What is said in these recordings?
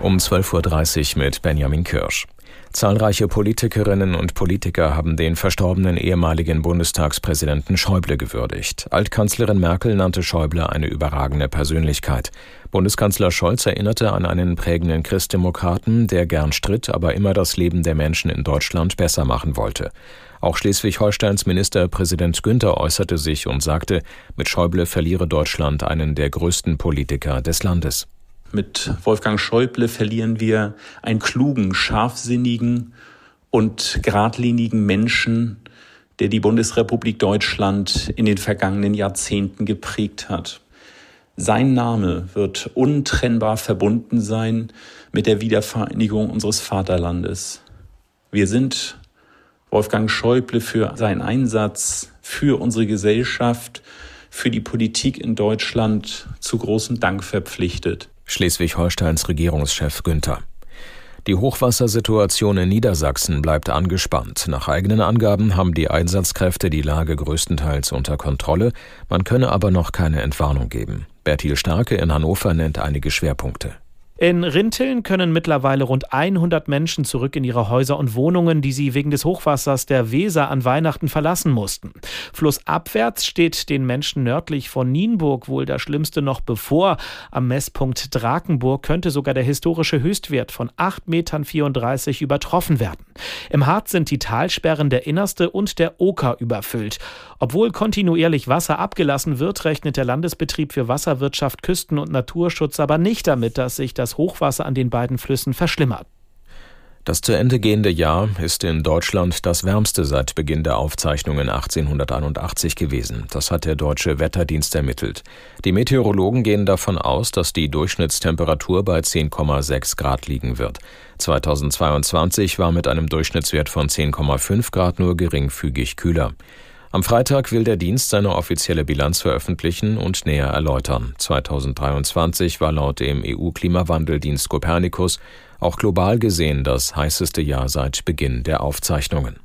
Um 12.30 Uhr mit Benjamin Kirsch. Zahlreiche Politikerinnen und Politiker haben den verstorbenen ehemaligen Bundestagspräsidenten Schäuble gewürdigt. Altkanzlerin Merkel nannte Schäuble eine überragende Persönlichkeit. Bundeskanzler Scholz erinnerte an einen prägenden Christdemokraten, der gern stritt, aber immer das Leben der Menschen in Deutschland besser machen wollte. Auch Schleswig-Holsteins Ministerpräsident Günther äußerte sich und sagte, mit Schäuble verliere Deutschland einen der größten Politiker des Landes. Mit Wolfgang Schäuble verlieren wir einen klugen, scharfsinnigen und geradlinigen Menschen, der die Bundesrepublik Deutschland in den vergangenen Jahrzehnten geprägt hat. Sein Name wird untrennbar verbunden sein mit der Wiedervereinigung unseres Vaterlandes. Wir sind Wolfgang Schäuble für seinen Einsatz für unsere Gesellschaft, für die Politik in Deutschland zu großem Dank verpflichtet. Schleswig-Holsteins Regierungschef Günther. Die Hochwassersituation in Niedersachsen bleibt angespannt. Nach eigenen Angaben haben die Einsatzkräfte die Lage größtenteils unter Kontrolle, man könne aber noch keine Entwarnung geben. Bertil Starke in Hannover nennt einige Schwerpunkte. In Rinteln können mittlerweile rund 100 Menschen zurück in ihre Häuser und Wohnungen, die sie wegen des Hochwassers der Weser an Weihnachten verlassen mussten. Flussabwärts steht den Menschen nördlich von Nienburg wohl das Schlimmste noch bevor. Am Messpunkt Drakenburg könnte sogar der historische Höchstwert von 8,34 Metern übertroffen werden. Im Harz sind die Talsperren der Innerste und der Oker überfüllt. Obwohl kontinuierlich Wasser abgelassen wird, rechnet der Landesbetrieb für Wasserwirtschaft, Küsten- und Naturschutz aber nicht damit, dass sich das das Hochwasser an den beiden Flüssen verschlimmert. Das zu Ende gehende Jahr ist in Deutschland das wärmste seit Beginn der Aufzeichnungen 1881 gewesen. Das hat der deutsche Wetterdienst ermittelt. Die Meteorologen gehen davon aus, dass die Durchschnittstemperatur bei 10,6 Grad liegen wird. 2022 war mit einem Durchschnittswert von 10,5 Grad nur geringfügig kühler. Am Freitag will der Dienst seine offizielle Bilanz veröffentlichen und näher erläutern. 2023 war laut dem EU-Klimawandeldienst Copernicus auch global gesehen das heißeste Jahr seit Beginn der Aufzeichnungen.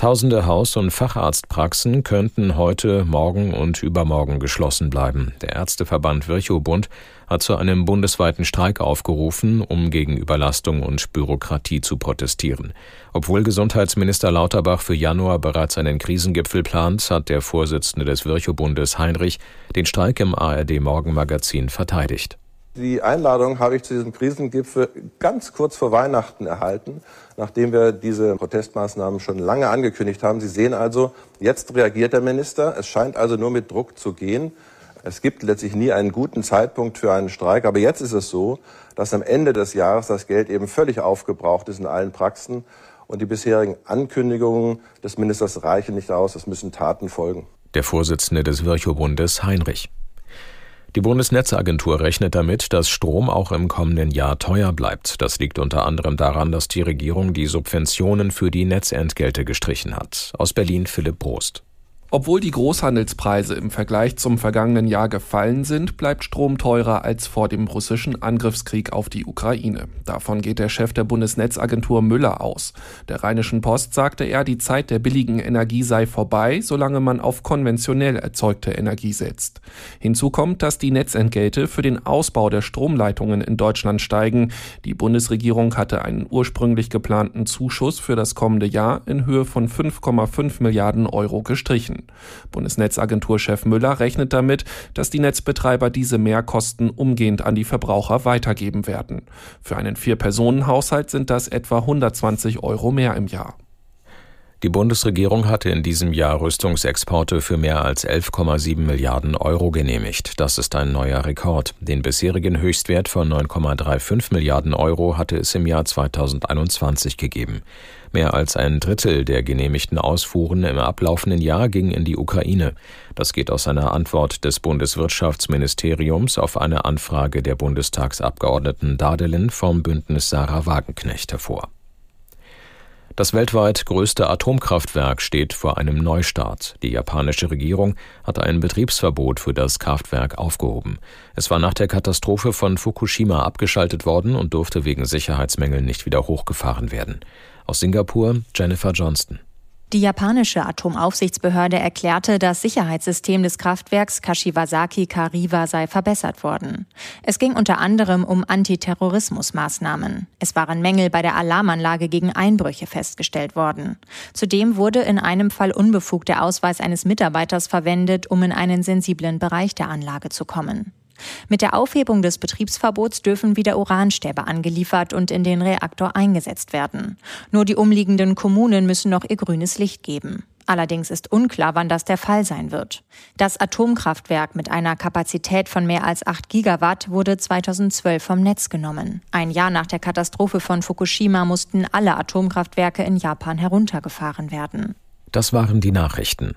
Tausende Haus- und Facharztpraxen könnten heute, morgen und übermorgen geschlossen bleiben. Der Ärzteverband Virchow-Bund hat zu einem bundesweiten Streik aufgerufen, um gegen Überlastung und Bürokratie zu protestieren. Obwohl Gesundheitsminister Lauterbach für Januar bereits einen Krisengipfel plant, hat der Vorsitzende des Virchow-Bundes Heinrich den Streik im ARD Morgenmagazin verteidigt. Die Einladung habe ich zu diesem Krisengipfel ganz kurz vor Weihnachten erhalten, nachdem wir diese Protestmaßnahmen schon lange angekündigt haben. Sie sehen also, jetzt reagiert der Minister. Es scheint also nur mit Druck zu gehen. Es gibt letztlich nie einen guten Zeitpunkt für einen Streik, aber jetzt ist es so, dass am Ende des Jahres das Geld eben völlig aufgebraucht ist in allen Praxen und die bisherigen Ankündigungen des Ministers reichen nicht aus. Es müssen Taten folgen. Der Vorsitzende des Virchow-Bundes Heinrich. Die Bundesnetzagentur rechnet damit, dass Strom auch im kommenden Jahr teuer bleibt. Das liegt unter anderem daran, dass die Regierung die Subventionen für die Netzentgelte gestrichen hat. Aus Berlin Philipp Prost. Obwohl die Großhandelspreise im Vergleich zum vergangenen Jahr gefallen sind, bleibt Strom teurer als vor dem russischen Angriffskrieg auf die Ukraine. Davon geht der Chef der Bundesnetzagentur Müller aus. Der Rheinischen Post sagte er, die Zeit der billigen Energie sei vorbei, solange man auf konventionell erzeugte Energie setzt. Hinzu kommt, dass die Netzentgelte für den Ausbau der Stromleitungen in Deutschland steigen. Die Bundesregierung hatte einen ursprünglich geplanten Zuschuss für das kommende Jahr in Höhe von 5,5 Milliarden Euro gestrichen. Bundesnetzagenturchef Müller rechnet damit, dass die Netzbetreiber diese Mehrkosten umgehend an die Verbraucher weitergeben werden. Für einen Vier-Personen-Haushalt sind das etwa 120 Euro mehr im Jahr. Die Bundesregierung hatte in diesem Jahr Rüstungsexporte für mehr als 11,7 Milliarden Euro genehmigt. Das ist ein neuer Rekord. Den bisherigen Höchstwert von 9,35 Milliarden Euro hatte es im Jahr 2021 gegeben. Mehr als ein Drittel der genehmigten Ausfuhren im ablaufenden Jahr ging in die Ukraine. Das geht aus einer Antwort des Bundeswirtschaftsministeriums auf eine Anfrage der Bundestagsabgeordneten Dadelin vom Bündnis Sarah Wagenknecht hervor. Das weltweit größte Atomkraftwerk steht vor einem Neustart. Die japanische Regierung hat ein Betriebsverbot für das Kraftwerk aufgehoben. Es war nach der Katastrophe von Fukushima abgeschaltet worden und durfte wegen Sicherheitsmängeln nicht wieder hochgefahren werden. Aus Singapur Jennifer Johnston. Die japanische Atomaufsichtsbehörde erklärte, das Sicherheitssystem des Kraftwerks Kashiwazaki Kariwa sei verbessert worden. Es ging unter anderem um Antiterrorismusmaßnahmen. Es waren Mängel bei der Alarmanlage gegen Einbrüche festgestellt worden. Zudem wurde in einem Fall unbefugt der Ausweis eines Mitarbeiters verwendet, um in einen sensiblen Bereich der Anlage zu kommen. Mit der Aufhebung des Betriebsverbots dürfen wieder Uranstäbe angeliefert und in den Reaktor eingesetzt werden. Nur die umliegenden Kommunen müssen noch ihr grünes Licht geben. Allerdings ist unklar, wann das der Fall sein wird. Das Atomkraftwerk mit einer Kapazität von mehr als 8 Gigawatt wurde 2012 vom Netz genommen. Ein Jahr nach der Katastrophe von Fukushima mussten alle Atomkraftwerke in Japan heruntergefahren werden. Das waren die Nachrichten.